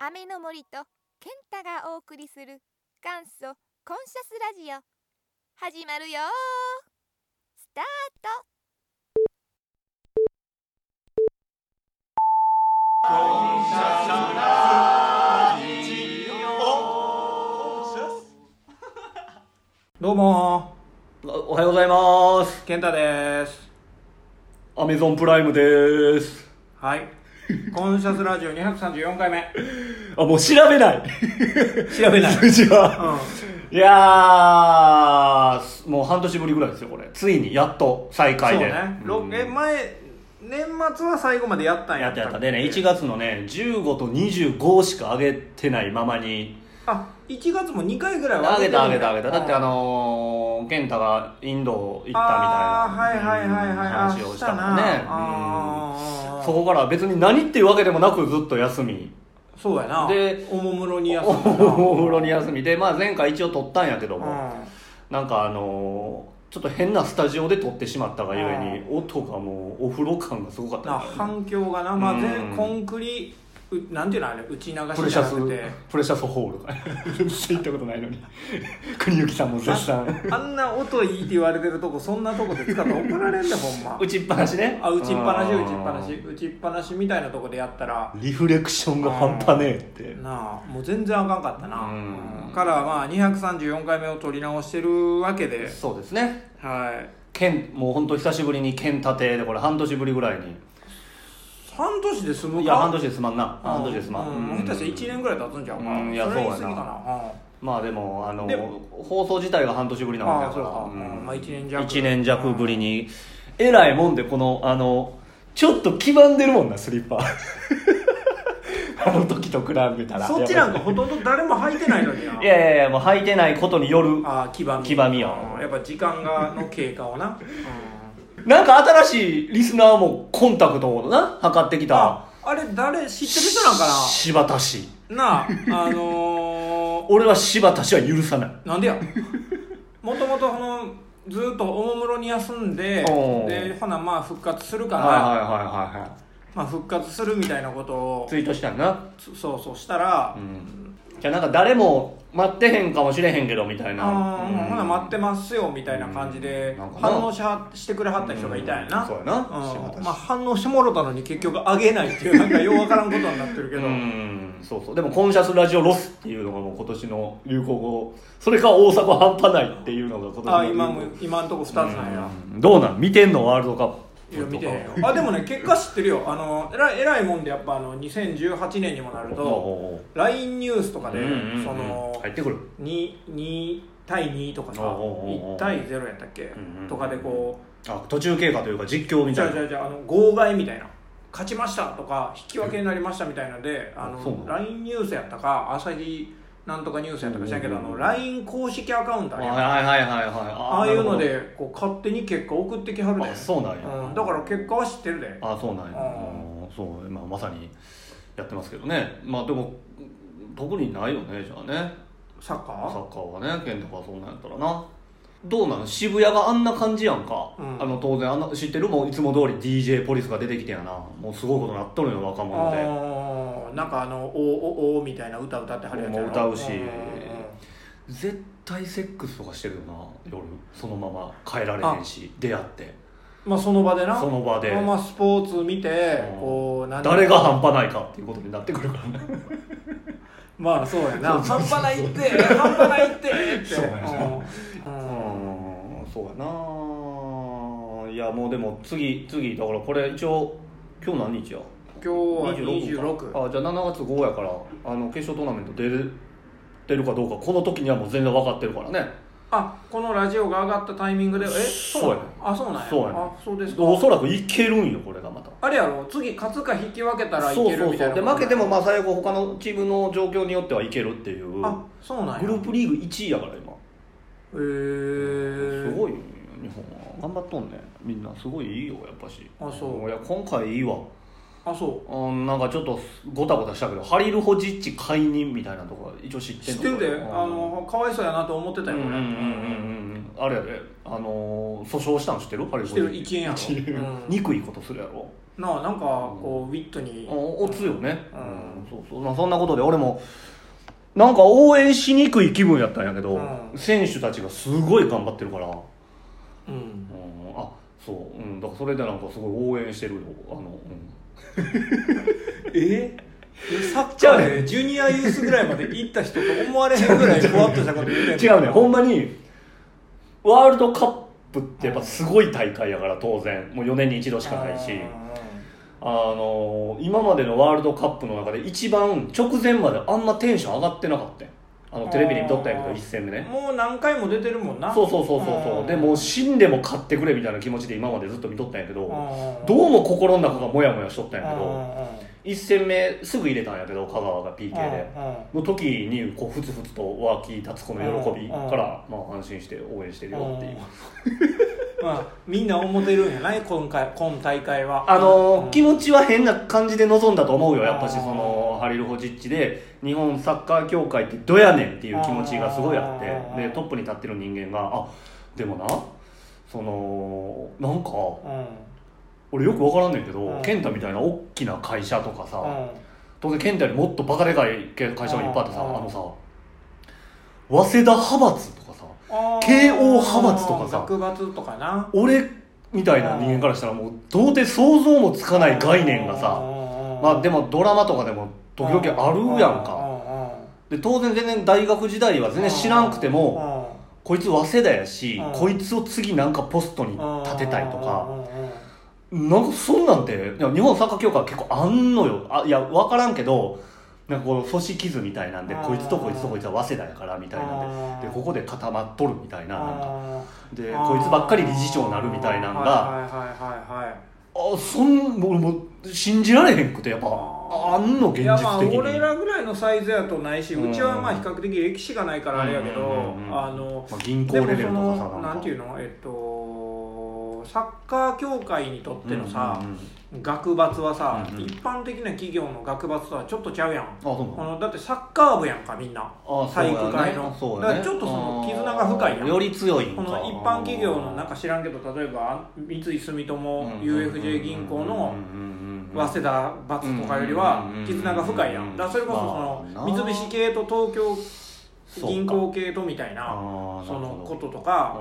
雨の森と健太がお送りする元祖コンシャスラジオ始まるよ。スタート。どうもおはようございます。健太ですアメゾンプライムです。はいコンシャスラジオ234回目あ、もう調べない。調べない数字うは。いやー、もう半年ぶりぐらいですよ、これ。ついに、やっと再んそう開で。ね、ろうんえ前年末は最後までやったんややってやった。でね、1月のね、15と25しか上げてないままに、あ1月も2回ぐらいは上げた上げた上げた。うんだってあのー、健太がインド行ったみたいなあーはいはいはいはい。話をしたもん。ね。うんそこから別に何っていうわけでもなくずっと休み。そうやな。でおもむろに休んおだな風呂に休み。で、まあ、前回一応撮ったんやけども、うなんかあのーちょっと変なスタジオで撮ってしまったがゆえに音がもうお風呂感がすごかった。から反響がな、まあ、うん。全コンクリうなんていうのあれ打ち流しじゃなプレシャスくてプレシャスホールか。全然行ったことないのに。国行さんも絶賛。あんな音いいって言われてるとこそんなとこで使ったら怒られんねほんま。打ちっぱなしね。あ打ちっぱなしうん。打ちっぱなし。打ちっぱなしみたいなとこでやったら。リフレクションが半端ねえって。なあもう全然あかんかったな、からまあ234回目を取り直してるわけで。そうですね。はい。剣もう本当久しぶりに剣立てでこれ半年ぶりぐらいに半年で済むか？いや半年で済まんな。半年で済まん。うう下手したら1年ぐらい経つんちゃうか？うん。いやそれ言い過そうやな。ぎかなまあでもあので放送自体が半年ぶりなわけだからああそうか。うん。まあ一年弱。1年弱ぶりに。えらいもんでこのあのちょっと黄ばんでるもんなスリッパ。あの時と比べたら。そっちなんかほとんど誰も履いてないのにな。いやいやいやもう履いてないことによる黄ばみ。黄ばみよ。うんやっぱ時間がの経過をな、なんか新しいリスナーもコンタクトをな測ってきた。ああれ誰知ってる人なんか柴田氏ななああのー、俺は柴田氏は許さない。なんでや？もともとのずっとおもむろに休んでおー。でほなまあ復活するから、はいはいはいはいはまあ、復活するみたいなことを。いツイートしたんな。つそうそうしたら、うんじゃあなんか誰も待ってへんかもしれへんけどみたいな。あーうん。ほな待ってますよみたいな感じで反応しはしてくれはった人がいたんやな、そうやな。うん。まあ、反応してもろたのに結局あげないっていうなんかようわからんことになってるけど、うん。そうそう。でもコンシャスラジオロスっていうのがもう今年の流行語。それか大阪半端ないっていうのが今年のあ今も今んとこ2つなんや、うん。どうなん？見てんの？ワールドカップいや見てへんよあでもね結果知ってるよ。あのえらいえらいもんでやっぱあの2018年にもなると LINE ニュースとかで、うんうんうんその入ってくる。2, 2対2とかさおうおうおうおう。1対0やったっけ、うんうんとかでこあ途中経過というか実況うみたいな。じゃあじゃあじゃああの号外みたいな。勝ちましたとか引き分けになりましたみたいなのであそうなのの LINE ニュースやったか朝日なんとかニュースやったか知らんけどあの LINE 公式アカウントあはいはいはいはいはい。ああいうのでこう勝手に結果送ってきはるで。あそうなんや、うん、だから結果は知ってるで。あそうなんや、うん。うんそう、まあ、まさにやってますけどね。まあでも特にないよねじゃあね。サッカサーッカーはね健太がそんなんやったらなどうなの？渋谷があんな感じやんか、うん。あの当然あんな知ってる？もういつも通り DJ ポリスが出てきてやな。もうすごいことなっとるよ若者で。なんかあの「おおお」みたいな歌歌ってはるやつやろもう歌うし。絶対セックスとかしてるよな夜。そのまま帰られへんし出会って。まあその場でな。その場で。まあまあスポーツ見てうん。こう何誰が半端ないかっていうことになってくるからね。まあそうやな。半端ないって半端ないってって。そうやな。うんそうやないやもうでも次次だからこれ一応今日何日や？今日は26かあじゃあ7月5やからあの決勝トーナメント出る出るかどうかこの時にはもう全然分かってるからね。あこのラジオが上がったタイミングでえそうなのあそうなんや。そうやねあそうですか。おそらくいけるんよこれがまた。あれやろ次勝つか引き分けたらいけるみたいなそうで負けてもまあ最後他のチームの状況によってはいけるっていう。グあそうなんや。ループリーグ1位やから今へえすごいよ日本は。頑張っとんね。みんな。すごいいいよやっぱし。あそう。いや今回いいわ。あそう。んなんかちょっとごたごたしたけどハリル・ホジッチ解任みたいなとこは一応知ってんの。う知ってるでうん。あのかわいそうやなと思ってたよ俺。うんうんうんうんうん。あれやであのー訴訟したん知ってる？ハリウッドしてる。一円やろ。うん。憎いことするやろ？なあなんかこうウィットに。おおつよね、ううん。そうそう、まあ、そんなことで俺もなんか応援しにくい気分やったんやけど、うん。選手たちがすごい頑張ってるから、うん、うん。あそう、うん、だからそれでなんかすごい応援してるよ。あの、え？サッカーでジュニアユースぐらいまで行った人と思われへんぐらいふわっとしたこと言う 違うねほんまにワールドカップってやっぱすごい大会やから当然。もう4年に一度しかないし。あの今までのワールドカップの中で一番直前まであんまテンション上がってなかったよ。あのテレビで見とったんやけど1戦目ね。もう何回も出てるもんな。そうそうそうそうそう。うん。でもう死んでも勝ってくれみたいな気持ちで今までずっと見とったんやけどうん。どうも心の中がモヤモヤしとったんやけど1戦目すぐ入れたんやけど香川が PK で。うんの時にこうふつふつと湧き立つこの喜びからまあ安心して応援してるよっていう。まあみんな思ってるんやない？今回今大会は。あのーうん。気持ちは変な感じで臨んだと思うよ。やっぱしうんそのハリル・ホジッチで日本サッカー協会ってどやねんっていう気持ちがすごいあって。うん。でトップに立ってる人間があでもなそのなんかうん俺よく分からんねんけど、うん。健太みたいな大きな会社とかさ、うん。当然健太よりもっとバカでかい会社がいっぱいあってさ、うん。あのさ早稲田派閥とかさ慶応派閥とかさ学閥とかな。俺みたいな人間からしたらもう到底想像もつかない概念がさまあでもドラマとかでも時々あるやんか。で当然全然大学時代は全然知らんくてもこいつ早稲田やしうん。こいつを次なんかポストに立てたいとかうんなんかそんなんて日本サッカー協会は結構あんのよ。あいや分からんけどなんかこの組織図みたいなんでうんこいつとこいつとこいつは早稲田やからみたいなんで。でここで固まっとるみたいななんか。でこいつばっかり理事長になるみたいなんが。あそんもうもう信じられへんくてやっぱあんの現いやまあ実的に俺らぐらいのサイズやとないしうん。うちはまあ比較的歴史がないからあれやけどあのまあ、銀行レベルとかさのなんていうの？えっとサッカー協会にとってのさ学閥はさうんうん。一般的な企業の学閥とはちょっとちゃうやん。あの？このだってサッカー部やんかみんな。あ体育会の。そうやね。だからちょっとその絆が深いやんより強いこの一般企業のなんか知らんけど例えば三井住友 UFJ 銀行の早稲田罰とかよりは絆が深いやんだからそれこそその三菱系と東京銀行系とみたいなそのこととか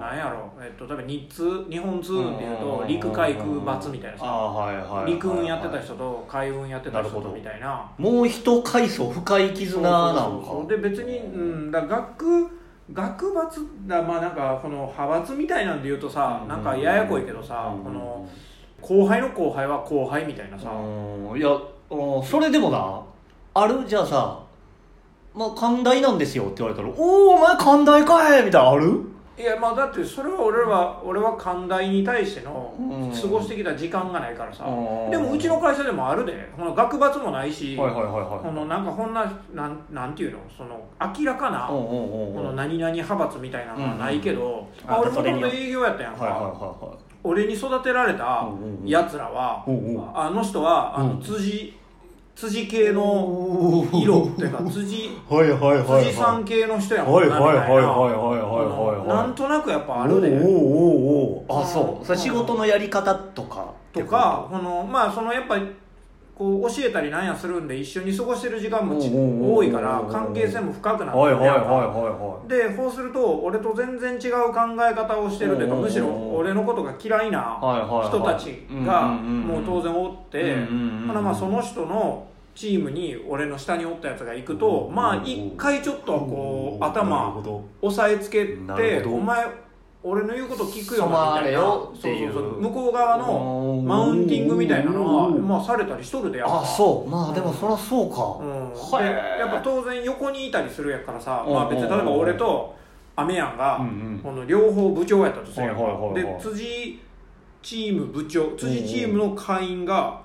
なんやろ。えっと例えば日通日本通運っていうと陸海空罰みたいなさ陸運やってた人と海運やってた人とみたいな。もう一階層深い絆なんか。で別に、うん、だ学学閥だまあなんかこの派閥みたいなんで言うとさなんかややこいけどさこの後輩の後輩は後輩みたいなさ。うん。いやうんそれでもなある？じゃあさ「まあ寛大なんですよ」って言われたら「おおお前寛大かい!」みたいなのある？いやまあだってそれは俺は俺は寛大に対してのうん過ごしてきた時間がないからさ。うん。でもうちの会社でもあるで。この学閥もないしはいはいはいこはい。のなんかこんななんなんていうの？その明らかなうんこの何々派閥みたいなのはないけど、あ、俺もともと営業やったやんか、はいはいはいはい。俺に育てられたやつらは、あの人はあのうん。辻辻系の色っていうか辻はいはいはいはい。辻さん系の人やもんなはいはいみたいなはいはいはいなんとなくやっぱあるでおーおーおーおーあそう仕事のやり方とかとかこのまあそのやっぱりこう教えたりなんやするんで一緒に過ごしてる時間も多いから関係性も深くなってでそうすると俺と全然違う考え方をしてるというかむしろ俺のことが嫌いな人たちがもう当然おってうんうんうんうん。ほなまあその人のチームに俺の下におったやつが行くとうんまあ一回ちょっとこう頭押さえつけなてお前俺の言うこと聞くよみたいな。そうていう。そうそう向こう側のマウンティングみたいなのはまあされたりしとるでやっぱ。あそう。まあでもそりゃそうか。うん、ではいやっぱ当然横にいたりするやからさ、うん。まあ、別に例えば俺とアメヤンがこの両方部長やったとするやんで辻チーム部長辻チームの会員が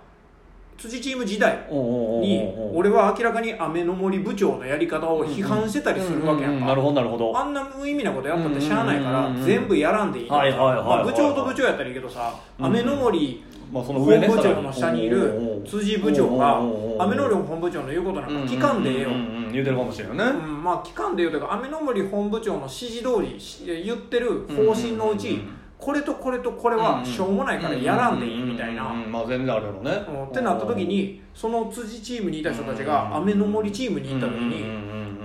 辻チーム時代に俺は明らかにアメの森部長のやり方を批判してたりするわけやんか。なるほどなるほど。あんな無意味なことやったってしゃあないから全部やらんでいい部長と部長やったらいいけどさうんアメの森まあその本上ね部長の下にいる辻部長がうんうんうんうん。アメノリ本部長の言うことなんか聞かんでええよ。言うてるかもしれないね、うんまあ期間でいうと雨の森本部長の指示通りし言ってる方針のうち、うんうんうんこれとこれとこれはしょうもないからやらんでいいみたいな、まあ全然あるよね。うん。ってなった時にその辻チームにいた人たちが雨の森チームに行った時に、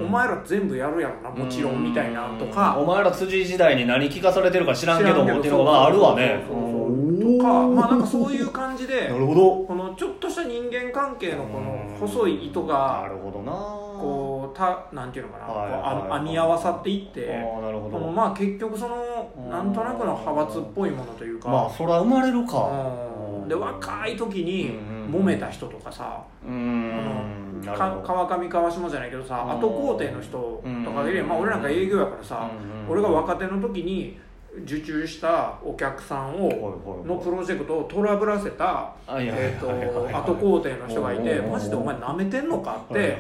お前ら全部やるやろなもちろんみたいなとか、お前ら辻時代に何聞かされてるか知らんけどもっていうのがまああるわね。とかまあなんかそういう感じでなるほど。このちょっとした人間関係のこの細い糸ながるほどな。こうたなんていうのかなはいはいはい。あ編み合わさっていってああなるほこのどまあ結局そのなんとなくの派閥っぽいものというか、まあそら生まれるか。うん。で若い時に揉めた人とかさ、うーん。なるかほど。川上川下じゃないけどさうん。後工程の人とかがいれば、まあ、俺なんか営業やからさ、うん。俺が若手の時に受注したお客さんをのプロジェクトをトラブらせた、後工程の人がいてうんマジでお前なめてんのかって、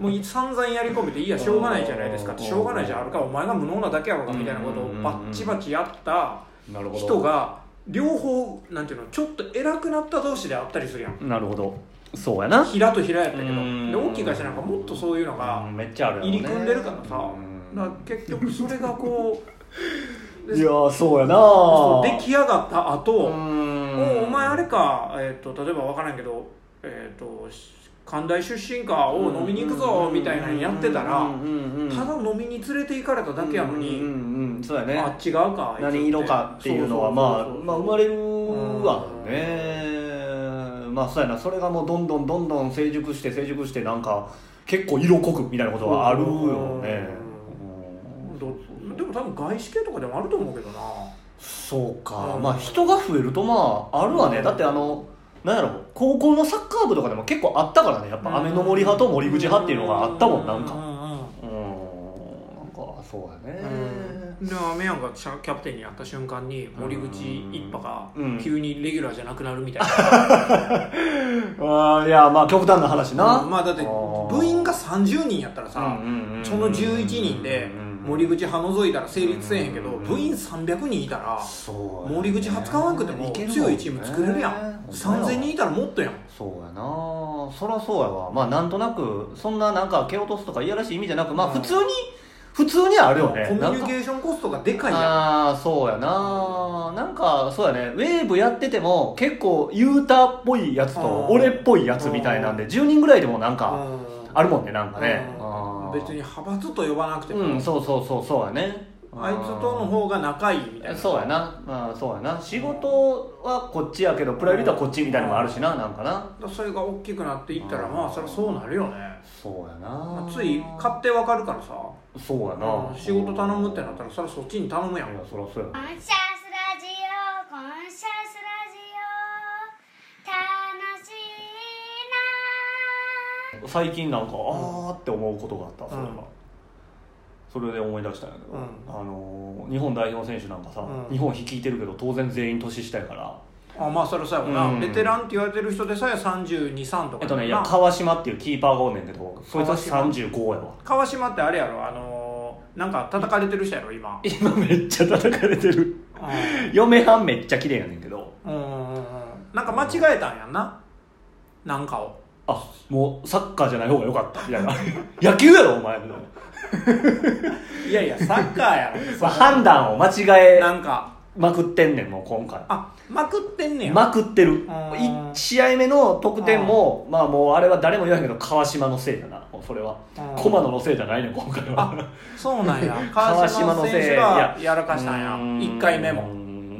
もう散々やり込めていやしょうがないじゃないですかってうん。しょうがないじゃあるかお前が無能なだけやろうかみたいなことをバッチバチやった人が両方なんていうのちょっと偉くなった同士であったりするやん。なるほど。そうやな。平と平やったけど。うん。で大きい会社なんかもっとそういうのがうんめっちゃあるよね。入り組んでるからさ。うん。だから結局それがこう いやーそうやなそう出来上がった後うもんうお前あれか、えー、と例えば分からんけど、えー、と関大出身かを飲みに行くぞみたいなのやってたらただ飲みに連れて行かれただけやのに、うんそうやねあ違うか何色かっていうのはまあまあ生まれるわねまあそうやなそれがもうどんどんどんどん成熟して成熟してなんか結構色濃くみたいなことはあるよねでも多分外資系とかでもあると思うけどな。そうか。うん。まあ人が増えるとまああるわね。だってあのなんやろ高校のサッカー部とかでも結構あったからね。やっぱ雨の森派と森口派っていうのがあったもんなんか。ううんうんうん。なんかそうやね。で雨やんがキャプテンになった瞬間に森口一派がうん。急にレギュラーじゃなくなるみたいな、あーいやまあ極端な話な、まあだって部員が30人やったらさ、その11人で森口派除いたら成立せえへんけど部員300人いたら森口派使わんくても強いチーム作れるやん。3000人いたらもっとやん。そうやな。そりゃそうやわ。まあなんとなくそんななんか蹴落とすとかいやらしい意味じゃなくまあ普通に普通にあるよね。コミュニケーションコストがでかいやん。ああそうやな。なんかそうやね。ウェーブやってても結構ユータっぽいやつとうん。俺っぽいやつみたいなんで10人ぐらいでもなんかうんあるもんねなんかね。別に派閥と呼ばなくても、うんそうそうそうそうやね。あいつとの方が仲いいみたいな。そうやな、まあ、そうやな。仕事はこっちやけどプライベートはこっちみたいなのもあるしななんかな。それが大きくなっていったらまあそりゃそうなるよね、そうやまあなつい勝手わかるからさ、そうやな。うん仕事頼むってなったらそれはそっちに頼むやん。いやそりゃそうや。コ最近なんかあーって思うことがあったそれが、うん。それで思い出したんやけど、うん。あのー日本代表選手なんかさ、うん。日本率いてるけど当然全員年下やから。あまあそれはそうやな、うん。ベテランって言われてる人でさえ323とかえっとねいやな川島っていうキーパーがおんねんけどそいつは川35やわ。川島ってあれやろ？あのーなんか叩かれてる人やろ今。今めっちゃ叩かれてる。う嫁はんめっちゃ綺麗やねんけど。んうんうんうん。なんか間違えたんやんな。なんかをあもうサッカーじゃない方が良かったみたいな。野球やろお前。みたいないやいやサッカーやろ。ま あ判断を間違えなんか。まくってんねんもう今回。あまくってんねや。まくってる。ん1試合目の得点もまあもうあれは誰も言わへんけど川島のせいだな。それは。うん駒野のせいじゃないねん今回は。あそうなんや。川川島島のせいがやらかしたんや。うーん。1回目も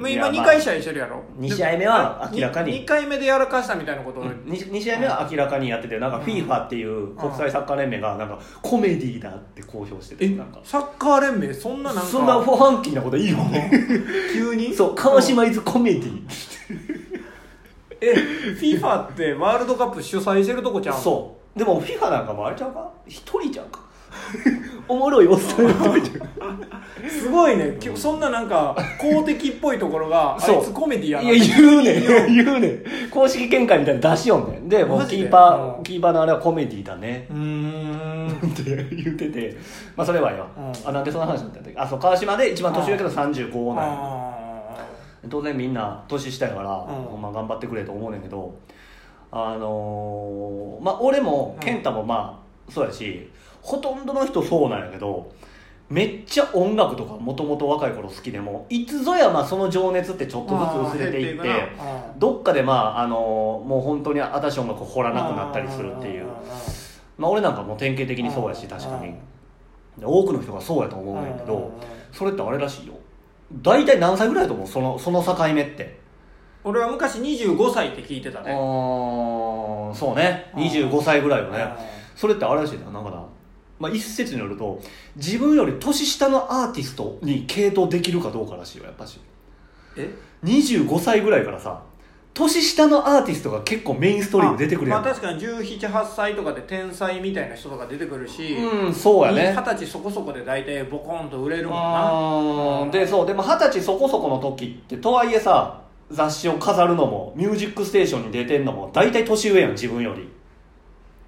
もう今2いやまあ回試合してるやろ二試合目は明らかに。2回目でやらかしたみたいなことを、2, 試合目は明らかにやっててなんか FIFA っていう国際サッカー連盟がなんかコメディだって公表しててえなんか。サッカー連盟そんななんかそんなファンキーなこといいよね。急に？そう川島イズコメディ え FIFA ってワールドカップ主催してるとこちゃうそう。でも FIFA なんかもあれちゃうか？一人ちゃうか？おもろいおっさん一人ちゃうかすごいね。きそんななんか公的っぽいところが あいつコメディやいなや言うねん。言うねん。公式見解みたいなの出しよんねん。でもうキーパうん。ーキーパーのあれはコメディだね。うーん。って言ってて。まあそれはよ、うん。あなんでその話になったんだあそう川島で一番年上やけど35なん当然みんな年下やから、んほん。ま頑張ってくれと思うねんけど。あのーまあ俺もうん。健太もまあそうやしほとんどの人そうなんやけどめっちゃ音楽とかもともと若い頃好きでもいつぞやまあその情熱ってちょっとずつ薄れていってどっかでまああのもう本当に私音楽掘らなくなったりするっていう。まあ俺なんかもう典型的にそうやし確かに。で多くの人がそうやと思うんだけどそれってあれらしいよ。大体何歳ぐらいだと思う？そのその境目って。俺は昔25歳って聞いてたあねーそうね。25歳ぐらいよね。それってあれらしいななんかな、まあ、一説によると自分より年下のアーティストに傾倒できるかどうからしいよやっぱし。え？25歳ぐらいからさ年下のアーティストが結構メインストリーム出てくるやん。まあ確かに178歳とかで天才みたいな人とか出てくるしうんそうやね。二十歳そこそこで大体ボコンと売れるもんな。でそうでも二十歳そこそこの時ってとはいえさ雑誌を飾るのも「ミュージックステーション」に出てんのも大体年上やん自分より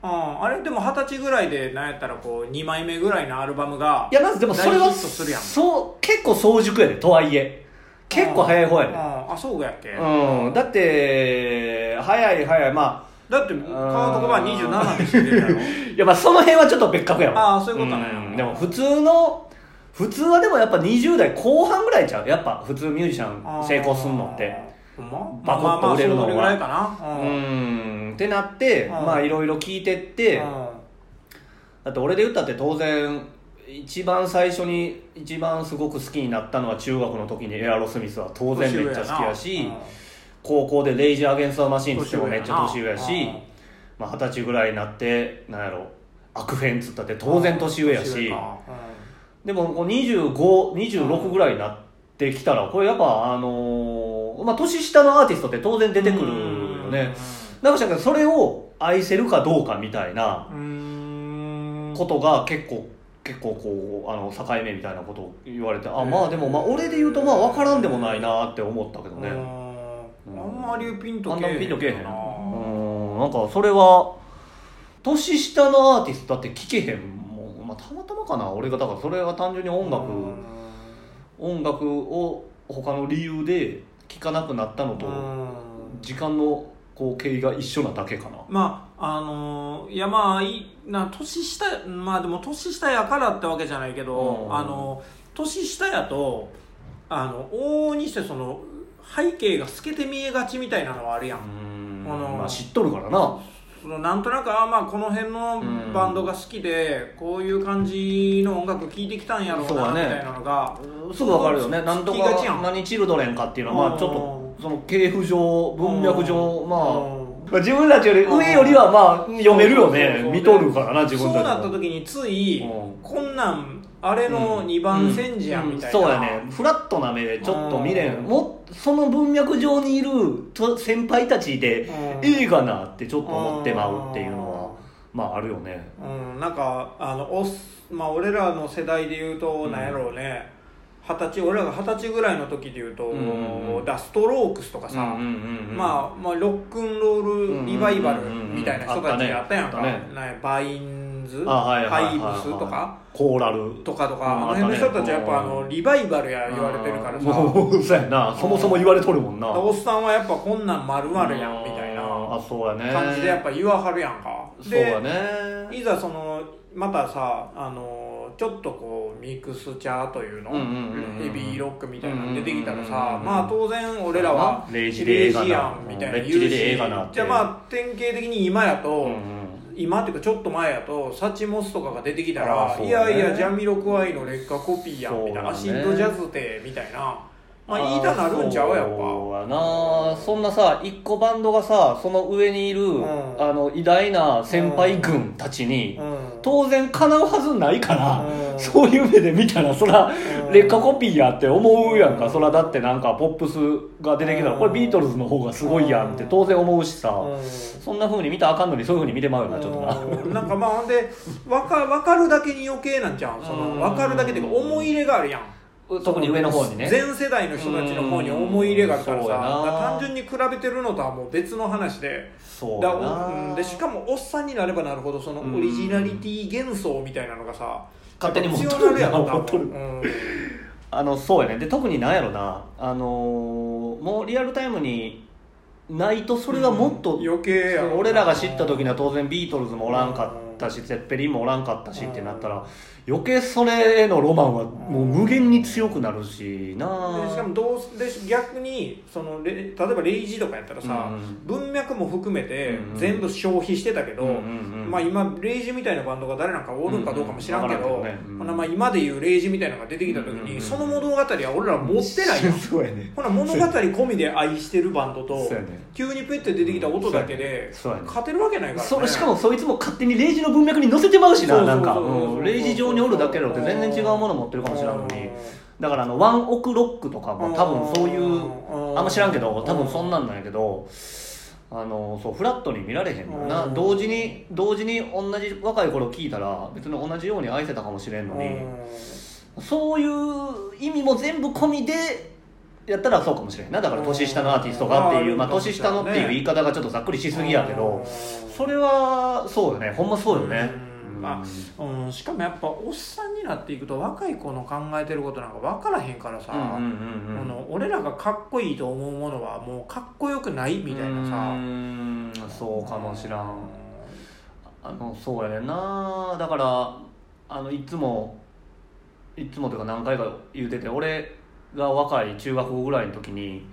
うん。あれでも二十歳ぐらいでなんやったらこう2枚目ぐらいのアルバムがいやまずでもそれはそう結構早熟やでとはいえ。結構早い方やで。うん。あそうやっけ。うん。だって早い早い。まだって川床版27でして出たよあいやまあその辺はちょっと別格やわ。ああそういうことね。ん。でも普通の普通はでもやっぱ20代後半ぐらいちゃう？やっぱ普通ミュージシャン成功すんのってバコッと売れるのは。まあまあそれぐらいかな。ううん。んってなってうん。まあいろいろ聞いてってうん。だって俺で言ったって当然一番最初に一番すごく好きになったのは中学の時にエアロスミスは当然めっちゃ好きやし高校でレイジー・アゲンスト・マシンっつってもめっちゃ年上やしまあ二十歳ぐらいになってなんやろアクフェンっつったって当然年上やし。でもこう2526ぐらいになってきたらこれやっぱあのーまあ年下のアーティストって当然出てくるよね。なんかしたけどそれを愛せるかどうかみたいなうん。ことが結構結構こうあの境目みたいなことを言われてあまあでもまあ俺で言うとまあ分からんでもないなって思ったけどね。うん。あんまりピンとけえへんな。ピンとけえへんな。うん。なんかそれは年下のアーティストだって聞けへんもん、まあ、たまたまかな。俺がだからそれが単純に音楽音楽を他の理由で聴かなくなったのとうん。時間のこう経緯が一緒なだけかな。まああのーいやまあいいな年下まあでも年下やからってわけじゃないけど、うん。あの年下やとあの往々にしてその背景が透けて見えがちみたいなのはあるやん、うん。あのまあ知っとるからなそのなんとなくあまあこの辺のバンドが好きで、こういう感じの音楽聴いてきたんやろうなみたいなのが。すぐ分かるよね。なんとか何チルドレンかっていうのはまあちょっうとその系譜上文脈上まあ自分たちより上よりはまあ読めるよね。見とるからな自分たちそうなった時につい、うん。こんなんあれの2番煎じやんみたいな、うん。そうやね。フラットな目でちょっと見れん。うん。もその文脈上にいると先輩たちでうん。映画なってちょっと思ってまうっていうのはまああるよね。うん、なんかあのおっまあ俺らの世代で言うと、うん。なんやろうね。二十歳俺らが二十歳ぐらいの時で言うと、ダストロークスとかさ、うんうんうんうんまあ、まあロックンロールリバイバルみたいな人たちがあったやんか、ね。バインズハイブスとか？コーラル。とかとか、うんあの辺の人たちはやっぱあのリバイバルや言われてるからさ。そうやな。そもそも言われとるもんな。おっさんはやっぱこんなん丸々やんみたいな。あそうやね。感じでやっぱ言わはるやんか。そうやね。いざそのまたさあのちょっとこうミクスチャーというの、ヘビーロックみたいなの出てきたらさ、まあ当然俺らはレイジで映画な。レイジやんみたいなレッチリで映画なって。じゃあまあ典型的に今やと、今っていうかちょっと前やとサチモスとかが出てきたあら、ね。いやいやジャミロクワイの劣化コピーやんみたいな、アシッドジャズテみたいなまあ言いたなるんちゃうやっぱ。そうやな。そんなさ一個バンドがさその上にいる、ん。あの偉大な先輩軍たちに、うん。当然かなうはずないから、うん。そういう目で見たらそら、うん。劣化コピーやって思うやんか、うん。そらだってなんかポップスが出てきたら、うん。これビートルズの方がすごいやんって当然思うしさ、うん。そんな風に見たらあかんのにそういう風に見てまうよなちょっとな、うんなんかまあほんで分か分かるだけに余計なんちゃう？そのうん。分かるだけっていうか思い入れがあるやん特に上の方にね。全世代の人たちの方に思い入れがあるからさ単純に比べてるのとはもう別の話で。だそうやな。うんでしかもおっさんになればなるほどそのうん。オリジナリティ幻想みたいなのがさ勝手に持っとるやろ多持っとる。分うん。あのそうやね。で特になんやろな。あのーもうリアルタイムにないとそれがもっと、余計やろ俺らが知った時には当然ビートルズもおらんかっったしゼッペリンもおらんかったしってなったら余計それへのロマンはもう無限に強くなるしな。でしかもどうで逆にそのレ例えばレイジとかやったらさ、うん文脈も含めてうん全部消費してたけど、うんうんうんまあ、今レイジみたいなバンドが誰なんかおるんかどうかも知らんけど、まあ今でいうレイジみたいなのが出てきた時に、その物語は俺ら持ってないやん。そうやね。ほな物語込みで愛してるバンドとね。急にペッて出てきた音だけで勝てるわけないからね。そしかもそいつも勝手にレイジの文脈に載せてまうしなレイジ上におるだけだて全然違うもの持ってるかもしれないのに。だからあのワンオクロックとかも多分そういうあんま知らんけど多分そんなんなんやけどあのそうフラットに見られへんもんな。うん。同時に同時に同じ若い頃聞いたら別に同じように愛せたかもしれんのに。そういう意味も全部込みでやったらそうかもしれんな。だから年下のアーティストがっていううん。まあ年下のっていう言い方がちょっとざっくりしすぎやけど。それはそうよね。ほんまそうよねうん。あうん、しかもやっぱおっさんになっていくと若い子の考えてることなんか分からへんからさ、うんうんうんうん。この俺らがかっこいいと思うものはもうかっこよくないみたいなうさんそうかもしらん。あのそうやねんな。だからあのいつもいつもというか何回か言うてて俺が若い中学校ぐらいの時に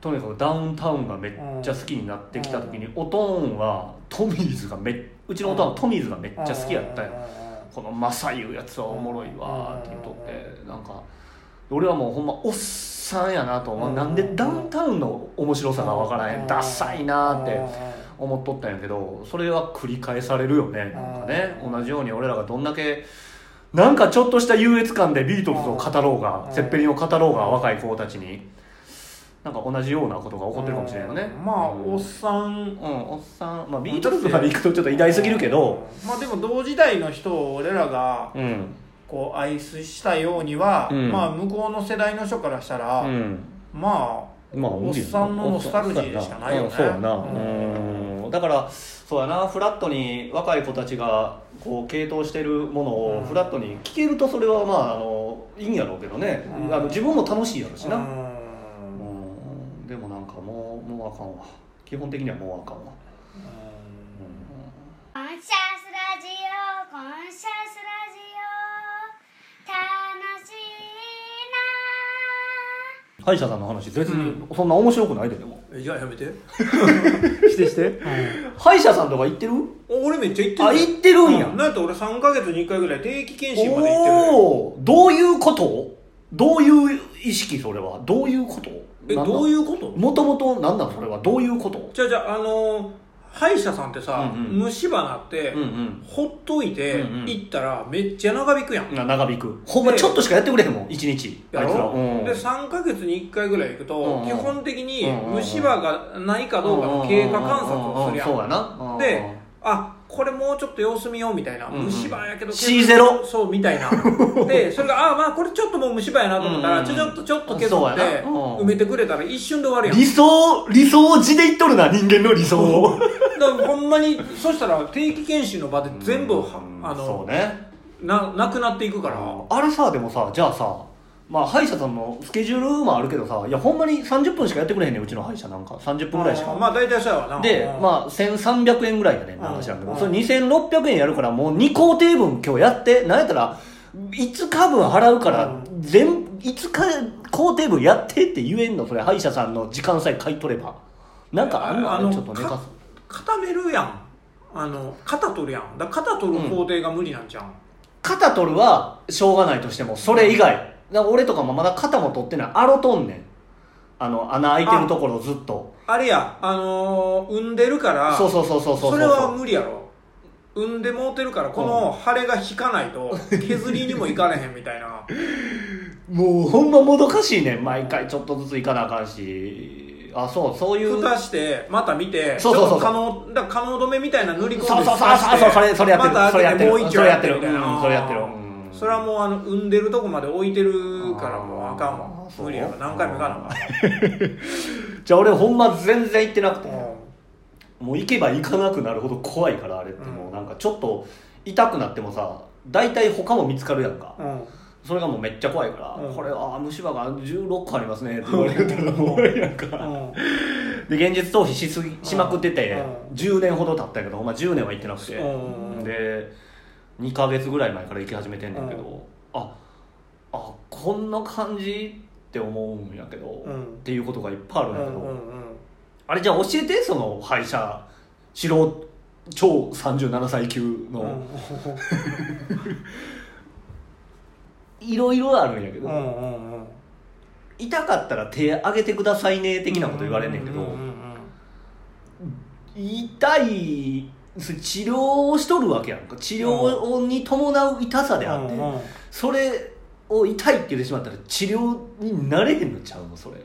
とにかくダウンタウンがめっちゃ好きになってきた時に、おとんはトミーズがめうちのおとんはトミーズがめっちゃ好きやったよ、このマサいうやつはおもろいわって言うとって。なんか俺はもうほんまおっさんやなと思う。なんでダウンタウンの面白さがわからへんダサいなって思っとったんやけどそれは繰り返されるよね。なんかね同じように俺らがどんだけなんかちょっとした優越感でビートルズを語ろうがうん。セッペリンを語ろうが若い子たちになんか同じようなことが起こってるかもしれないよね。まあうん。おっさん。うんおっさん。まあビートルズまで行くとちょっと偉大すぎるけど。まあでも同時代の人を俺らがうん。こう愛したようには、うん。まあ向こうの世代の人からしたら、うん。ままあおっさんのノスタルジーでしかないよね。うんそうやな。うん。うん。だからそうやな。フラットに若い子たちがこう系統してるものをうん。フラットに聞けるとそれはまああのいいんやろうけどね、うん。あの自分も楽しいやろしあ、な、ううんでもなんかもうもうあかんわ。基本的にはもうあかんわ、コンシャスラジオコンシャスラジオ楽しい歯医者さんの話別にそんな面白くないででも。えじゃあやめて。してして。歯医者さんとか行ってる？俺めっちゃ行ってる。あ行ってるんや。うなんやったら俺3ヶ月に1回ぐらい定期検診まで行ってる。おおどういうこと？どういう意識それはどういうこと？えどうういうこと？もともと何なんそれはどういうこと？じゃあじゃああのー歯医者さんってさ、うんうん。虫歯なって、うんうん。ほっといて、うんうん。行ったらめっちゃ長引くやん。な長引く。ほんまちょっとしかやってくれへんもん一日。やあいつら。ろ、うん。で3ヶ月に1回ぐらい行くと、うんうん。基本的にうんうん虫歯がないかどうかの経過観察をするやん,、そうやなであこれもうちょっと様子見ようみたいな、うんうん。虫歯やけど C0 そうみたいな。でそれがあまあこれちょっともう虫歯やなと思ったら、うんうん。ちょちょっとちょっと削そうって埋めてくれたら一瞬で終わるやん。理想理想を字で言っとるな人間の理想を。だからほんまにそしたら定期検診の場で全部はあそのうね。ななくなっていくから。あれさでもさじゃあさまあ歯医者さんのスケジュールもあるけどさいやほんまに30分しかやってくれへんねんうちの歯医者なんか。30分ぐらいしか。まあ大体そうやわな。で、うん。まあ、1300円ぐらいやねんな、話なんだけど、うん。それ2600円やるから、もう2工程分今日やって、なんやったら、5日分払うから、全、5日工程分やってって言えんの、それ、歯医者さんの時間さえ買い取れば。なんかあんのちょっと寝かすか。固めるやん。あの肩取るやん。だ肩取る工程が無理なんじゃん、肩取るはしょうがないとしても、それ以外。だから俺とかもまだ肩も取ってない。アロとんねん。あの、穴開いてるところをずっと。あれや。あのー産んでるからそうそうそうそうそう。それは無理やろ。産んでもうてるからこの腫れが引かないと削りにもいかれへんみたいな。もうほんまもどかしいねん。毎回ちょっとずつ行かなあかんし。あそうそういう。蓋してまた見てそうそうそうちょっと可能だから可能止めみたいな塗り込んでそうそうそう蓋してそうそれそれやってる。またそれやってもう一丁それやってるみたいな。うんそれやってる。うんそれはもうあの産んでるとこまで置いてるからもうあかんわ。無理やわ何回も行かなあかん じゃあ俺ほんま全然行ってなくてうもう行けば行かなくなるほど怖いからあれってもうなんかちょっと痛くなってもさ大体他も見つかるやんか。んうん。それがもうめっちゃ怖いから「うん。これは虫歯が16個ありますね」って言われたらもうなんか。うん。で現実逃避しすぎしまくっててうん。10年ほど経ったけど、まあ、10年は行ってなくて。うん。で2ヶ月ぐらい前から行き始めてんねんけどああこんな感じって思うんやけど、うん。っていうことがいっぱいあるんやけど、うんうんうん。あれじゃあ教えてその歯医者素人超37歳級の、いろいろあるんやけど、うんうんうん。痛かったら手挙げてくださいね的なこと言われんねんけど、ううん痛いそれ治療をしとるわけやんか。治療に伴う痛さであって、うんうんそれを痛いって言ってしまったら治療になれへんのちゃうのそれ。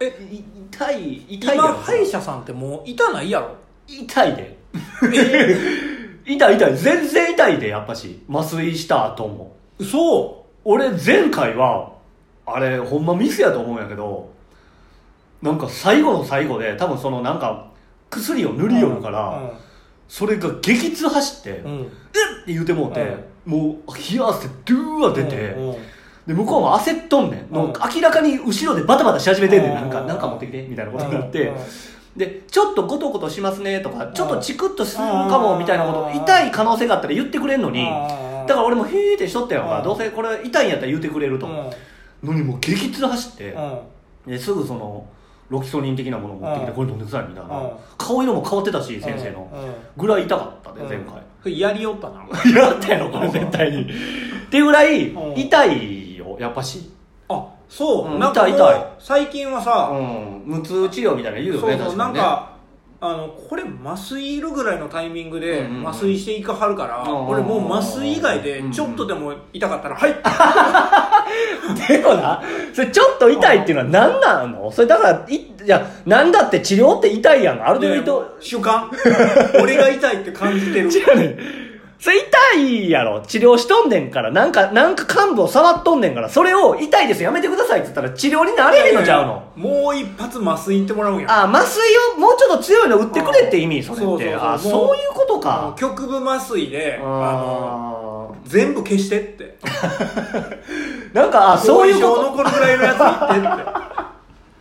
えい痛い痛い今歯医者さんってもう痛ないやろ？痛いで。痛い痛い。全然痛いでやっぱし。麻酔した後も。そ俺前回はあれほんまミスやと思うんやけどなんか最後の最後で多分そのなんか薬を塗りよるから、それが激痛走って、うん。うんって言うてもうて、もう冷や汗ドゥーは出て、で向こうも焦っとんねん、もううん明らかに後ろでバタバタし始めてんねん、うんなん。かなんか持ってきてみたいなことになって、でちょっとゴトゴトしますねとかちょっとチクッとするかもみたいなこと痛い可能性があったら言ってくれんのに。だから俺もへーってしとったやんかうん。どうせこれ痛いんやったら言ってくれると。うん。のにもう激痛走って。うん。ですぐそのロキソニン的なものを持ってきてうん。これ飲んでくださいみたいな。うん。顔色も変わってたし先生の。うん。うんぐらい痛かったで前回。回やりよったなやったやろこれ絶対にっていうぐらいうん。痛いよやっぱし。あそう、うんなんかもう痛い痛い。最近はさ、うん。無痛治療みたいなの言うよそうそう、ね確かにね。なんかあのこれ麻酔いるぐらいのタイミングで麻酔していかはるから、うん俺もう麻酔以外でちょっとでも痛かったら「はい!でもなそれちょっと痛いっていうのは何なの？それだからいいやなんだって治療って痛いやん。ある程度痛主観俺が痛いって感じてる。違うね。んそれ痛いやろ。治療しとんねんから。なんかなんか幹部を触っとんねんから。それを痛いですやめてくださいって言ったら治療になれへんのちゃうの。もう一発麻酔いってもらうんや。あ麻酔をもうちょっと強いの打ってくれって意味それって。あそういうことか。局部麻酔であのあ全部消してって。ー なんかあそういうこと。残るぐらいのやつ言ってって。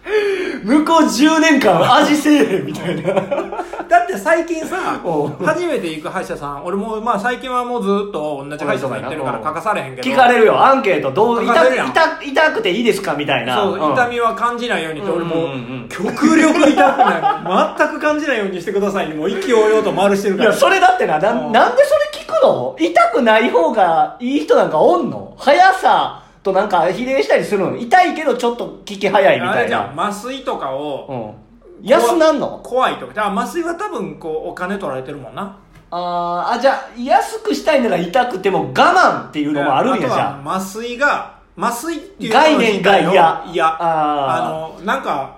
向こう10年間味せえへんみたいなだって最近さ初めて行く歯医者さん俺もまあ最近はもうずっと同じ歯医者さん行ってるからうん。書かされへんけど。聞かれるよ。アンケート。どう痛痛痛くていいですかみたいな。そう、ん。痛みは感じないようにって俺も極力痛くない。全く感じないようにしてくださいにもう意気揚々と丸してるから。いやそれだってななうん。なんでそれ聞くの？痛くない方がいい人なんかおんの？速さとなんか比例したりするの？痛いけどちょっと効き早いみたいな。ん。麻酔とかをうん安なんの？怖いとか。麻酔は多分こうお金取られてるもんな。あーあじゃあ安くしたいなら痛くても我慢っていうのもあるんやじとゃは麻酔が麻酔っていう概念が嫌いやいや。ああのなんか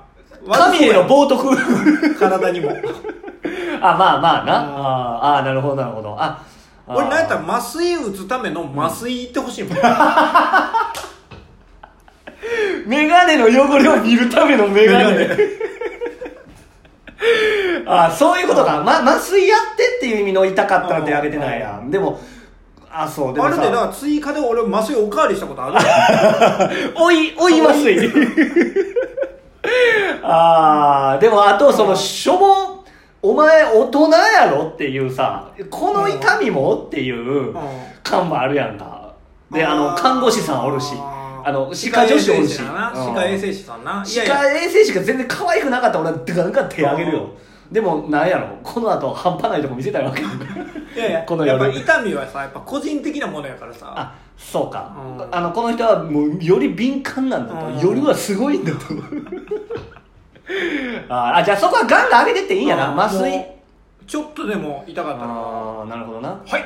あ神への冒涜。体にも。あまあまあな。ああなるほどなるほど。あ俺なんやったら麻酔打つための麻酔行ってほしいもん、メガネの汚れを見るためのメガネ。あそういうことか。ま、麻酔やってっていう意味の痛かったら手挙げてないやん。でも、あ、そう、でもあれでだからさ、追加で俺麻酔おかわりしたことある？おい、おい麻酔。あーでもあとその、しょぼ、お前大人やろっていうさ、この痛みもっていう感もあるやんか。で、あの、看護師さんおるし、あの、歯科助手おるし。歯うん。科衛生士さんな。い歯科衛生士が全然可愛くなかったら俺はガンガン手あげるよ。でもなんやろ。この後半端ないとこ見せたいわけ。いやいや、このやっぱ夜痛みはさ、やっぱ個人的なものやからさ。あそうか、うん。あのこの人はもうより敏感なんだと、うん。夜はすごいんだと。ああじゃあそこはガンガン上げてっていいんやな、うん。麻酔。ちょっとでも痛かったら。ああなるほどな。はい。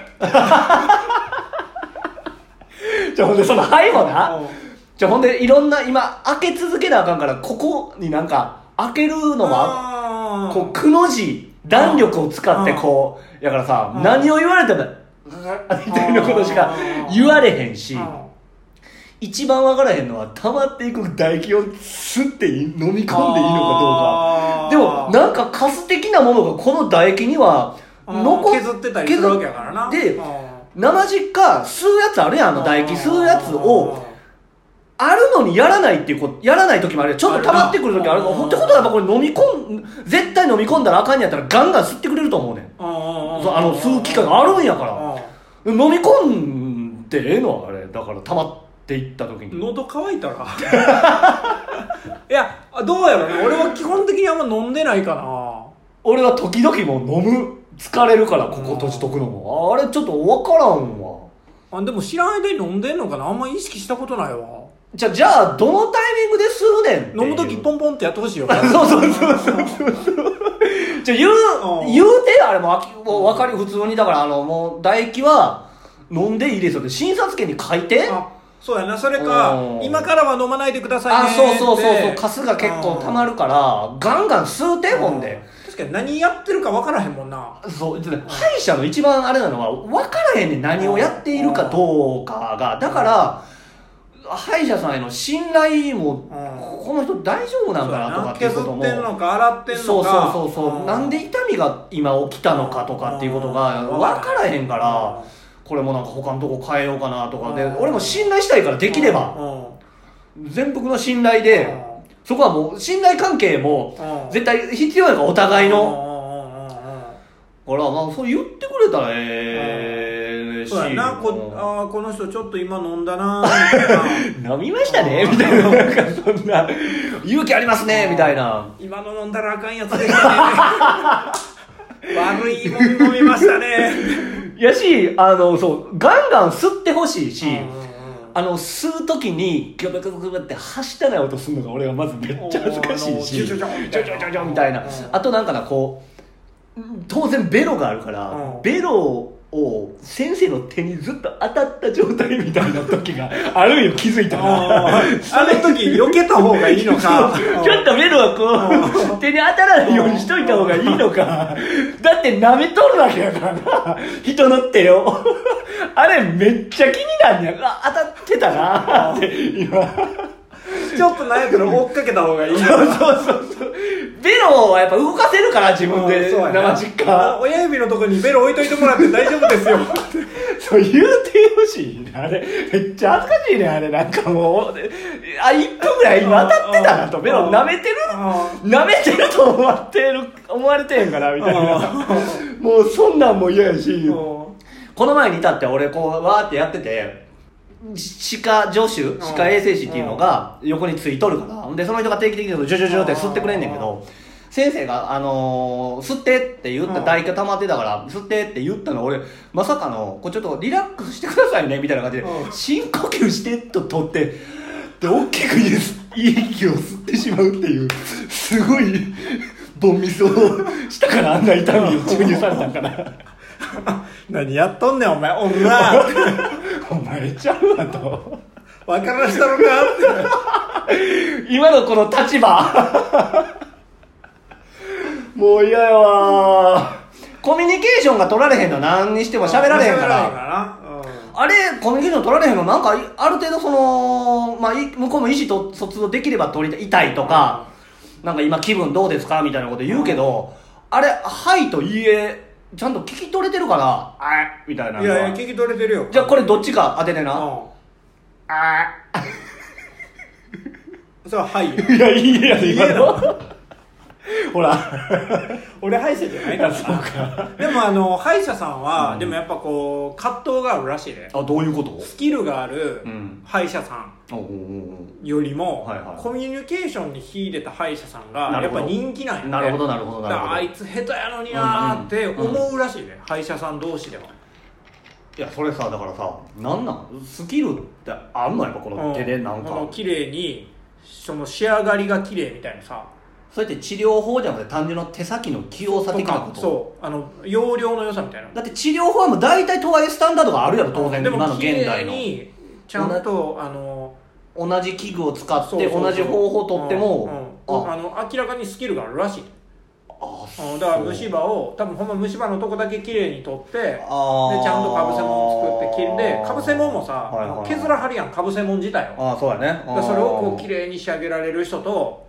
じゃあほんでその肺もな。うんじゃあほんでいろんな今開け続けなあかんからここになんか開けるのもああー。こう、くの字、弾力を使ってこう、やからさ、うん何を言われても、みたいなことしか言われへんしう、ん一番わからへんのは、溜まっていく唾液を吸ってい飲み込んでいいのかどうか。でも、なんかカス的なものがこの唾液には、うん残っ削ってたりするわけやからな。でうん生実家吸うやつあるやんあの唾液。吸うやつをあるのにやらないっていうこやらない時もあるよ。ちょっと溜まってくる時ある。あるなほってことはやっぱこれ飲み込ん絶対飲み込んだらあかんやったらガンガン吸ってくれると思うねん。あの吸う機会があるんやから。飲み込んでええの？あれ。だから溜まっていった時に。喉乾いたら。いやどうやろね。俺は基本的にあんま飲んでないかな。俺は時々もう飲む疲れるからここ閉じとくのも。あれちょっと分からんわ。あでも知らん間に飲んでんのかな。あんま意識したことないわじゃあじゃあどのタイミングで吸うねん飲む時ポンポンってやってほしいよ。そうそうそうそうそう。じゃあ言ううん。言うてあれもあきもう分かり普通にだからあのもう唾液は飲んでいいですよって診察券に書いて。あそうやな。それかうん。今からは飲まないでくださいあねそうそうそうそう。カスが結構たまるからガンガン吸うてほんで。確かに何やってるか分からへんもんな。そう。歯医者の一番あれなのは分からへんねん何をやっているかどうかが。だから歯医者さんへの信頼もうん。この人大丈夫なんかなとかっていう削ことも。ってんのか洗ってんのか。そうそうそうそう、ん。なんで痛みが今起きたのかとかっていうことがうん。分からへんからこれもなんか他のとこ変えようかなとかでうん。俺も信頼したいからできればうん。全幅の信頼でそこはもう信頼関係もうん。絶対必要やからお互いの。のからまあそう言ってくれたらええしそうやなこうんあーこの人ちょっと今飲んだなみたいな飲みましたねみたいななんかそんな。勇気ありますねみたいな。今の飲んだらあかんやつでしたね。悪いもん飲みましたね。やしあのそうガンガン吸ってほしいし、あの吸う時にギョブギョブギョブってはしたない音するのが俺はまずめっちゃ恥ずかしいしおーあのジョジョジョみたいなジョジョジョジョみたいなうんあとなんかなこう当然ベロがあるから、うんベロを先生の手にずっと当たった状態みたいな時があるんよ気づいたら。あの時避けた方がいいのか。ちょっとベロはこう手に当たらないようにしといた方がいいのか。だって舐めとるわけやからな。人の手を。あれめっちゃ気になんねや。あ当たってたな。って今 ちょっとなんやったら追っかけた方がいいのそうそうそうそう。ベロはやっぱ動かせるから自分でそうやな。生実家。親指のとこにベロ置いといてもらって大丈夫ですよ。そう言うてほしいねあれ。めっちゃ恥ずかしいねあれ。なんかもうあ1分ぐらい今当たってたなとベロ舐めてる？あ舐めてると思われてる思われてへんかなみたいな。もうそんなんも嫌やし。ーこの前に至って俺こうわーってやってて歯科助手歯科衛生士っていうのが横についとるから。でその人が定期的にジョジョジョって吸ってくれんねんけど先生が、あのー吸ってって言ったうん。唾液が溜まってたから、吸ってって言ったの俺、まさかの、こうちょっとリラックスしてくださいね、みたいな感じでう、ん。深呼吸してと取って、で、大きく息を吸ってしまうっていう、すごい、ボンミスをしたからあんな痛みを注入されたんかな。何やっとんねんお前女 お前ちゃうわと。分からしたのか今のこの立場。もう嫌やわ。コミュニケーションが取られへんの何にしても喋られへんから。喋られへんからあれコミュニケーション取られへんのなんかいある程度その、まあ、い向こうも意思と疎通できれば取りたい痛いとか、なんか今気分どうですかみたいなこと言うけど、あれ「はい」と「いいえ」ちゃんと聞き取れてるから「あい」みたいなうんいやいや聞き取れてるよ。じゃあこれどっちか当ててな、うん それははいよ。いやいいやで今の？ほら。俺歯医者じゃないからなでもあの歯医者さんは、でもやっぱこう葛藤があるらしいで。あどういうこと？スキルがあるうん。歯医者さんおうよりも、はいはいコミュニケーションに秀でた歯医者さんがなるほど。やっぱ人気なんやね。なるほどなるほどなるほど。あいつ下手やのになーって思うらしいね、歯医者さん同士では、いやそれさだからさなんなん？スキルってあんの？やっぱこの手でなんか、この綺麗にその仕上がりが綺麗みたいなさそれって治療法じゃなくて単純な手先の器用さ的なことそう。あの容量の良さみたいな。だって治療法はもう大体とはいえスタンダードがあるやろ当然。で今の現代の。にちゃんとあの同じ器具を使って同じ方法をとっても、うんうん。あ。あの明らかにスキルがあるらしい。あうん。だから虫歯を多分ほんま虫歯のとこだけ綺麗に取ってでちゃんとかぶせ物作って切んでかぶせ物もさ、はいはいはい。削らはるやんかぶせ物自体を。あーそうやね。だからそれをこう綺麗に仕上げられる人と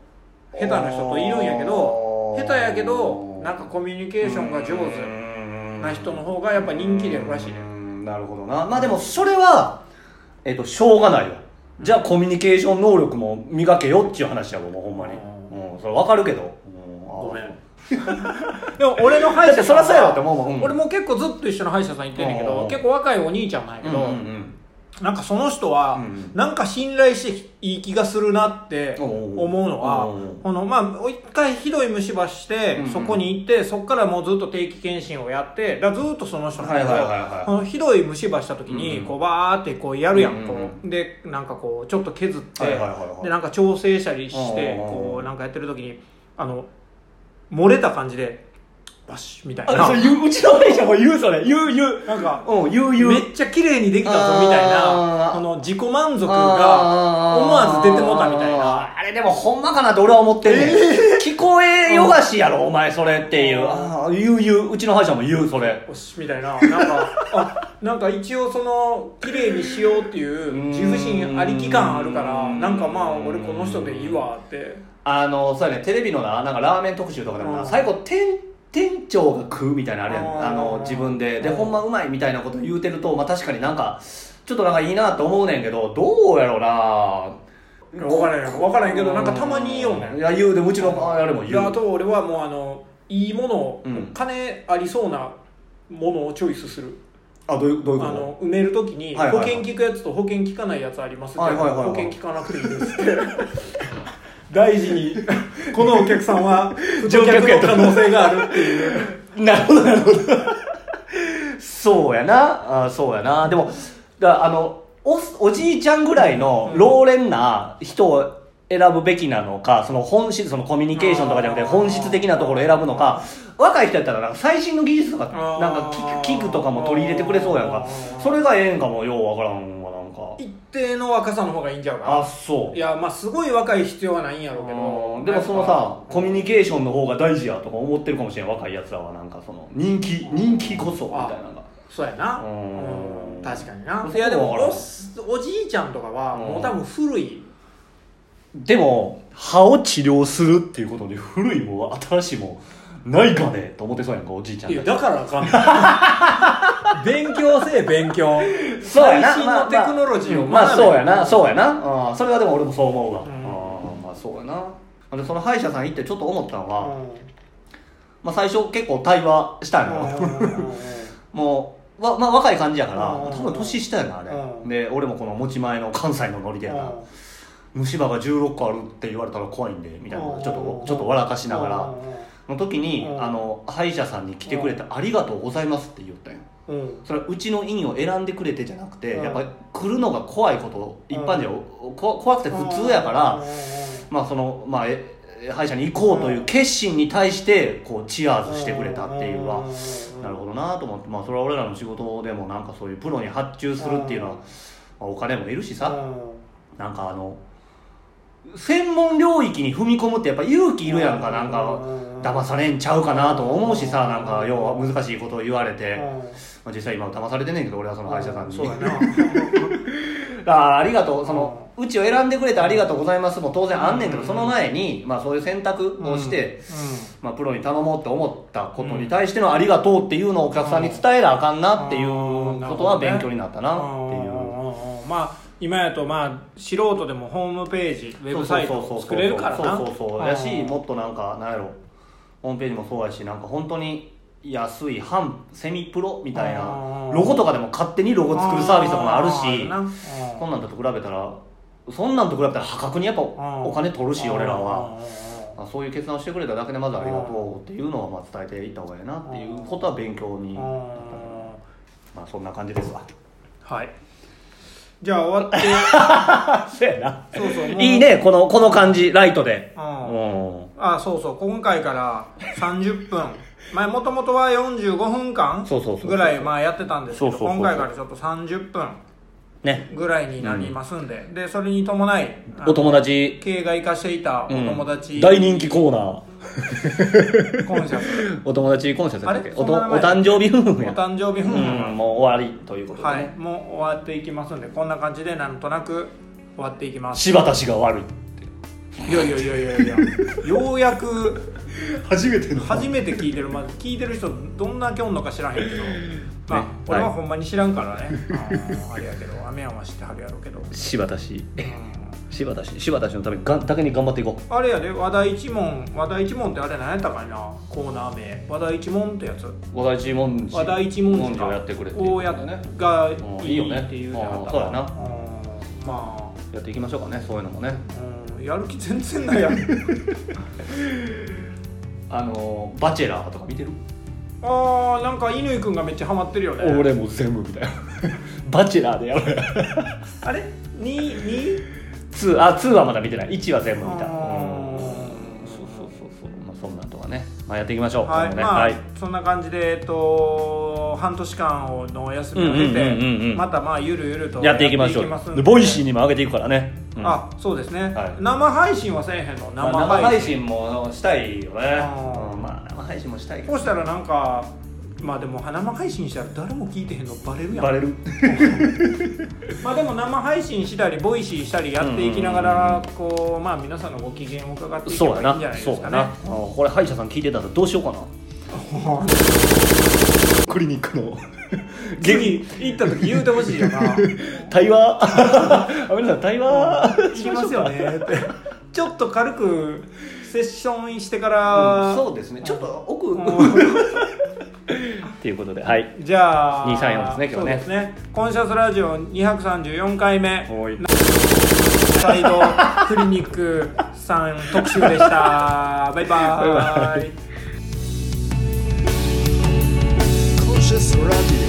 下手な人といるんやけど下手やけどなんかコミュニケーションが上手な人の方がやっぱ人気出るらしいねなるほどな。まあでもそれはえっとしょうがないわ。じゃあコミュニケーション能力も磨けよっていう話やもんほんまに。うんそれ分かるけど。うんごめん。でも俺の歯医者さんはそりゃそうやろって思うもん。うん。俺も結構ずっと一緒の歯医者さん行ってんねんけうんど結構若いお兄ちゃんなんやけど、うんうんなんかその人はうん。なんか信頼していい気がするなって思うのはこのまあ一回ひどい虫歯してそこに行ってそこからもうずっと定期検診をやってだずっとその人なんだけどはいはいはいはい。このひどい虫歯した時にこうバーってこうやるやん。こう。でなんかこうちょっと削ってでなんか調整したりしてこうなんかやってる時にあの漏れた感じでバシッみたいな。あそううちの歯医者も言うそれ。言う言うなんかうん言う言う。めっちゃ綺麗にできたぞみたいな。この自己満足が思わず出てもたみたいな。あれでもほんまかなって俺は思ってんねん、聞こえよがしやろお前それっていう、うんああ言う言う。うちの歯医者も言うそれ。よしみたいな。なんかあなんか一応その綺麗にしようっていう自負心ありき感あるからなんかまあ俺この人でいいわって。あのそうやね。テレビのななんかラーメン特集とかでもな、うん。最後店店長が食うみたいなのあれやん。うんあの自分で。でうん。ほんまうまいみたいなこと言うてると、まあ、確かになんかちょっとなんかいいなと思うねんけどどうやろうな。分からへん。分からへんけどなんかたまに言いようねん。いや言うでうちのあれも言う。いやあと俺はもうあのいいものを、うん。金ありそうなものをチョイスする。あどういうどういうこと？あの埋めるときに保険聞くやつと保険聞かないやつありますって、はいはいはいはい。保険聞かなくていいですって 大事に このお客さんは不乗客の可能性があるっていう。なるほどなるほど。そうやな。あそうやな。でもだあのおおじいちゃんぐらいの老練な人を選ぶべきなのかその本質そのコミュニケーションとかじゃなくて本質的なところを選ぶのか若い人やったらなんか最新の技術とかなんか器具とかも取り入れてくれそうやんか。それがええんかもようわからんか。一定の若さの方がいいんちゃうかあなそう。いやまあすごい若い必要はないんやろうけど。でもそのさコミュニケーションの方が大事やとか思ってるかもしれん若いやつらは。なんかその人気人気こそみたいなのが。そうやな。うん。うん確かにな。いやでもおおじいちゃんとかはもう多分古い。でも歯を治療するっていうことで古いも新しいもないかねと思ってそうやんかおじいちゃんいやだからあかんねん。勉強せえ勉強。そうやな。最新のテクノロジーを学べ。まあ、まあそうやな。そうやな、うん、それはでも俺もそう思うわ、ん。うんまあそうやな。でその歯医者さん行ってちょっと思ったのは、うまあ、最初結構対話したんよ、もうわ、まあ、若い感じやからうん。多分年下やなあれ、うん。で俺もこの持ち前の関西のノリでやな、虫歯が16個あるって言われたら怖いんでみたいなちょっとちょっと笑かしながらの時に、うん。あの歯医者さんに来てくれて「ありがとうございます」って言ったんよ。うん。うんそれはうちの院を選んでくれてじゃなくて、うん。やっぱ来るのが怖いこと一般人はこ怖くて普通やから、まあそのまあえ歯医者に行こうという決心に対してこうチアーズしてくれたっていうはなるほどなと思ってまあそれは俺らの仕事でもなんかそういうプロに発注するっていうのは、まあお金もいるしさ、なんかあの専門領域に踏み込むってやっぱ勇気いるやんかなんか騙されんちゃうかなと思うしさなんか要は難しいことを言われて、まあ、実際今騙されてんねんけど俺はその歯医者さんに。そうやな。だからありがとう。そのうちを選んでくれてありがとうございますも当然あんねんけど、うん。その前に、まあ、そういう選択をして、まあ、プロに頼もうって思ったことに対してのありがとうっていうのをお客さんに伝えなあかんなっていうことは勉強になったなっていう。まあ今やとまあ素人でもホームページウェブサイトを作れるからなそうそうそうやしもっとなん。かなん。やろホームページもそうやしなんか本当に安い半セミプロみたいなロゴとかでも勝手にロゴ作るサービスとかもあるしなそんなんと比べたらそんなんと比べたら破格にやっぱお金取るし俺らは。あそういう決断をしてくれただけでまずありがとうっていうのをまあ伝えていった方がいいなっていうことは勉強にまあそんな感じですわ。はいじゃあ終わって。そうやな。そうそうもう。いいねこのこの感じライトで。うん。うん。あそうそう今回から30分。前もともとは45分間そうそうそうそう。ぐらいまあやってたんですけどそうそうそうそう。今回からちょっと30分ね。ぐらいになりますんで、でそれに伴いあのお友達。経が生かしていたおうん。友達、大人気コーナー コンシャス。お友達コンセプトだっけ？おとお誕生日夫婦おや誕生日夫婦。うんもう終わりということではい。ね、もう終わっていきますんでこんな感じでなんとなく終わっていきます。柴田氏が悪いいやいやいやいやいや。ようやく。初めての。初めて聞いてるまず聞いてる人どんだけおんのか知らへんけど。まあ、ね俺ははいほんまに知らんからね、あーあれやけど雨山は知ってはるやろうけど、柴田氏うん柴田氏柴田氏のためにがんだけに頑張っていこあれやで和田一門和田一門ってあれ何やったかいなコーナー名。和田一門ってやつ。う和田一文字和田一門文字をやってくれっていう。をやねがうんいいよねっていうじゃなかったうんそうやな。うんまやっていきましょうかねそういうのもね。あ、うん、やる気全然ないやん。あのバチェラーとか見てる？あーなんか乾くんがめっちゃハマってるよね。俺も全部みたいな バチェラーでやるあれ？にに？2あ2はまだ見てない。1は全部見た。そうそうそうそう。まあそんなんとかね。まあやっていきましょう。はい、まあ、はい。そんな感じでえっと半年間をのお休みを経てまたまあゆるゆるとやっていきましょう。でボイシーにも上げていくからね、うん。あそうですね、はい。生配信はせえへんの？まあ生配信,、もしたいよね。まあ生配信もしたいけど。こうしたらなんかまあでも生配信したら誰も聞いてへんのバレるやん。バレる。まあでも生配信したり Voicy したりやっていきながらこうまあ皆さんのご機嫌を伺っていけそうやばいいんじゃなないですかそうやな。ねうんこれ歯医者さん聞いてたらどうしようかな。クリニックの。次行った時言うてほしいよな。対話。あ皆さん対話。行きますよねって。ちょっと軽くセッションしてから、そうですね。ちょっと奥うんっていうことではい。じゃあ234ですね今日ね。そうですね。コンシャスラジオ234回目。サイドクリニックさん特集でした。バイババイバイ。イ Conscious Radio presented by Anna